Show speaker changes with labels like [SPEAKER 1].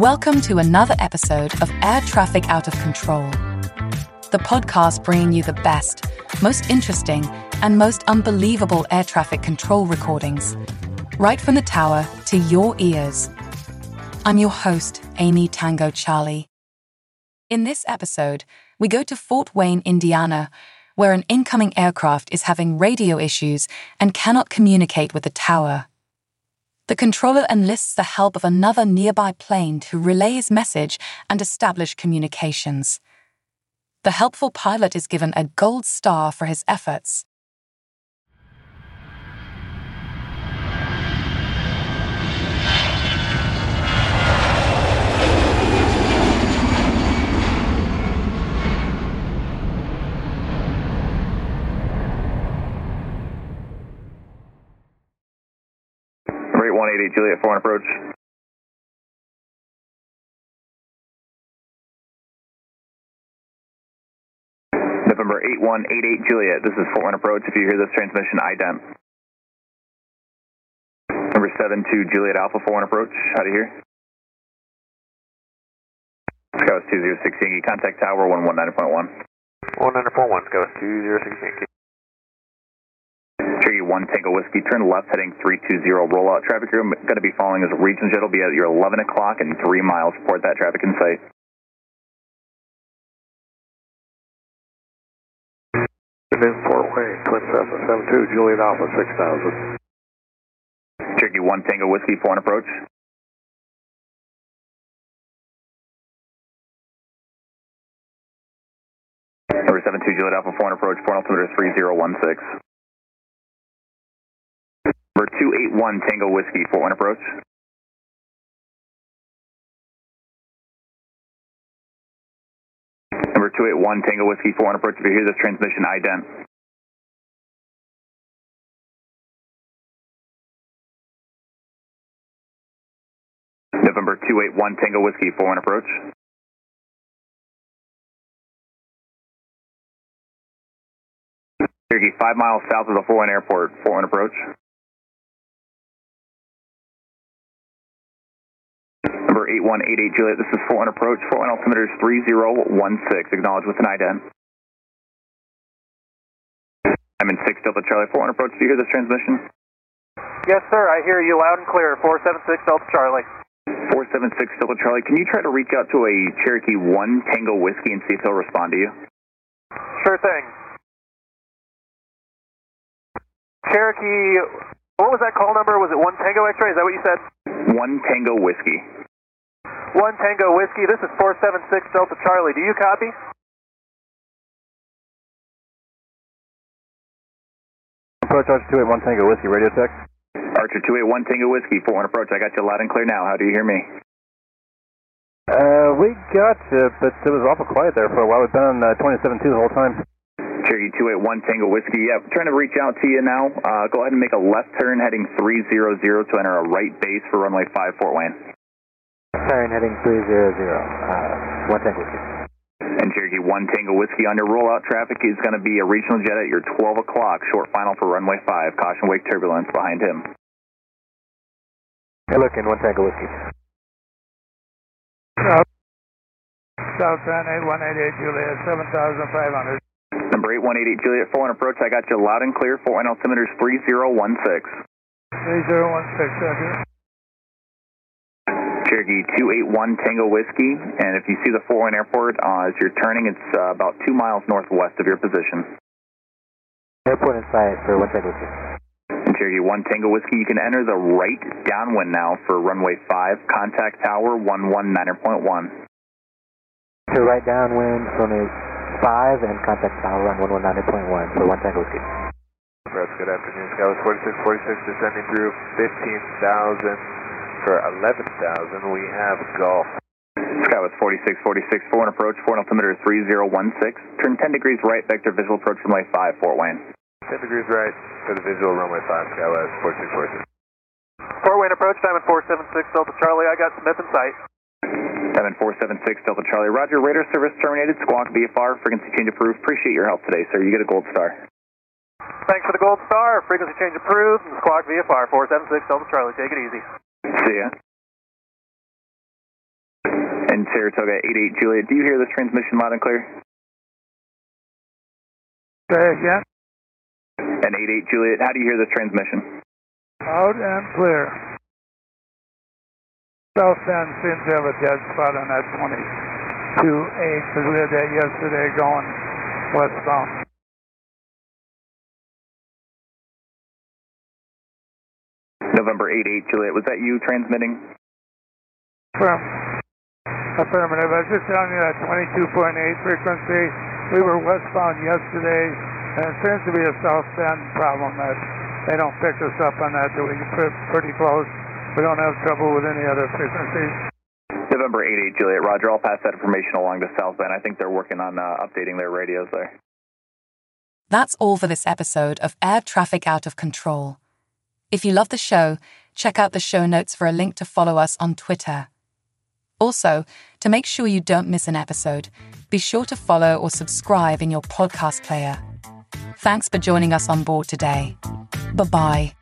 [SPEAKER 1] Welcome to another episode of Air Traffic Out of Control, the podcast bringing you the best, most interesting, and most unbelievable air traffic control recordings, right from the tower to your ears. I'm your host, Amy Tango Charlie. In this episode, we go to Fort Wayne, Indiana, where an incoming aircraft is having radio issues and cannot communicate with the tower. The controller enlists the help of another nearby plane to relay his message and establish communications. The helpful pilot is given a gold star for his efforts.
[SPEAKER 2] 188 Juliet, 4 approach. November 8188 Juliet, this is 4 approach. If you hear this transmission, ident. Number 72 Juliet Alpha, 4 approach. How do you hear? Skywest 206 Yankee, contact tower 119.1.
[SPEAKER 3] 1941, Skywest 206 Yankee.
[SPEAKER 2] Cherokee 1 Tango Whiskey, turn left heading 320 rollout traffic. You're going to be following as a regional jet. will be at your 11 o'clock and 3 miles. Report that traffic in sight.
[SPEAKER 3] In Fort Wayne, Twin Cessna 72, Juliet Alpha 6000.
[SPEAKER 2] Cherokee 1 Tango Whiskey, Fort Wayne approach. Number 72 Juliet Alpha Fort Wayne approach, 4 altimeter 3016. Number 281 Tango Whiskey, Fort Wayne approach. Number 281 Tango Whiskey, Fort Wayne approach. If you hear this transmission, ident. November 281 Tango Whiskey, Fort Wayne approach. 5 miles south of the 4 1 airport, Fort Wayne approach. Number 8188 Juliet, this is Fort Wayne approach, Fort Wayne altimeter is 3016. Acknowledge with an ident. I'm in 6 Delta Charlie, Fort Wayne approach. Do you hear this transmission?
[SPEAKER 4] Yes, sir. I hear you loud and clear. 476 Delta Charlie.
[SPEAKER 2] 476 Delta Charlie, can you try to reach out to a Cherokee 1 Tango Whiskey and see if they'll respond to you?
[SPEAKER 4] Sure thing. Cherokee, what was that call number? Was it 1 Tango X-ray? Is that what you said?
[SPEAKER 2] 1 Tango Whiskey.
[SPEAKER 4] 1 Tango Whiskey. This is 476 Delta Charlie. Do you copy?
[SPEAKER 3] Approach Archer 281 Tango Whiskey, radio check.
[SPEAKER 2] Archer 281 Tango Whiskey, Fort Wayne approach. I got you loud and clear now. How do you hear me?
[SPEAKER 3] Uh, we got you, but it was awful quiet there for a while. We've been on uh, 27.2 the whole time.
[SPEAKER 2] Cherokee 281 Tango Whiskey. Yeah, trying to reach out to you now. Uh, go ahead and make a left turn heading 300 to enter a right base for runway 5 Fort Wayne.
[SPEAKER 5] Turn heading 300, uh, 1 Tango Whiskey.
[SPEAKER 2] And Cherokee 1 Tango Whiskey on your rollout traffic is going to be a regional jet at your 12 o'clock. Short final for runway 5. Caution wake turbulence behind him.
[SPEAKER 5] Hey, looking 1 Tango Whiskey.
[SPEAKER 6] South San 8188 Juliet, 7500.
[SPEAKER 2] Number 8188 Juliet Fort Wayne approach. I got you loud and clear. Fort Wayne altimeter is 3016.
[SPEAKER 6] 3016, thank you.
[SPEAKER 2] Cherokee 281 Tango Whiskey. And if you see the 4 1 airport uh, as you're turning, it's uh, about 2 miles northwest of your position.
[SPEAKER 5] Airport in sight for 1 Tango Whiskey.
[SPEAKER 2] And Cherokee 1 Tango Whiskey, you can enter the right downwind now for runway 5. Contact tower 119.1.
[SPEAKER 5] To right downwind, runway 5 and contact tower on 119.1 for 1 Tango Whiskey.
[SPEAKER 3] Congrats, good afternoon. Skywest 4646 descending through 15,000 for 11,000. We have golf.
[SPEAKER 2] Skywest 4646, Fort Wayne approach, Fort Wayne altimeter is 3016. Turn 10 degrees right, vector visual approach runway 5, Fort Wayne.
[SPEAKER 3] 10 degrees right for the visual runway 5, Skywest 4646.
[SPEAKER 4] Fort Wayne approach, Diamond 476 Delta Charlie. I got Smith in sight.
[SPEAKER 2] Diamond 476 Delta Charlie. Roger, radar service terminated. Squawk VFR, frequency change approved. Appreciate your help today, sir. You get a gold star.
[SPEAKER 4] Thanks for the gold star. Frequency change approved. And Squawk VFR 476 Delta Charlie. Take it easy.
[SPEAKER 2] See ya. And Saratoga 88 Juliet, do you hear this transmission loud and clear?
[SPEAKER 6] Say again.
[SPEAKER 2] And 88 Juliet, how do you hear this transmission?
[SPEAKER 6] Loud and clear. South Bend seems to have a dead spot on that 22A because we had that yesterday going westbound.
[SPEAKER 2] November 88 Juliet, was that you transmitting?
[SPEAKER 6] Affirm. Affirmative. I was just telling you that 22.8 frequency. We were westbound yesterday, and it seems to be a South Bend problem that they don't pick us up on that. That we can put pretty close. We don't have trouble with any other frequencies.
[SPEAKER 2] November 88 Juliet, Roger. I'll pass that information along to South Bend. I think they're working on uh, updating their radios there.
[SPEAKER 1] That's all for this episode of Air Traffic Out of Control. If you love the show, check out the show notes for a link to follow us on Twitter. Also, to make sure you don't miss an episode, be sure to follow or subscribe in your podcast player. Thanks for joining us on board today. Bye bye.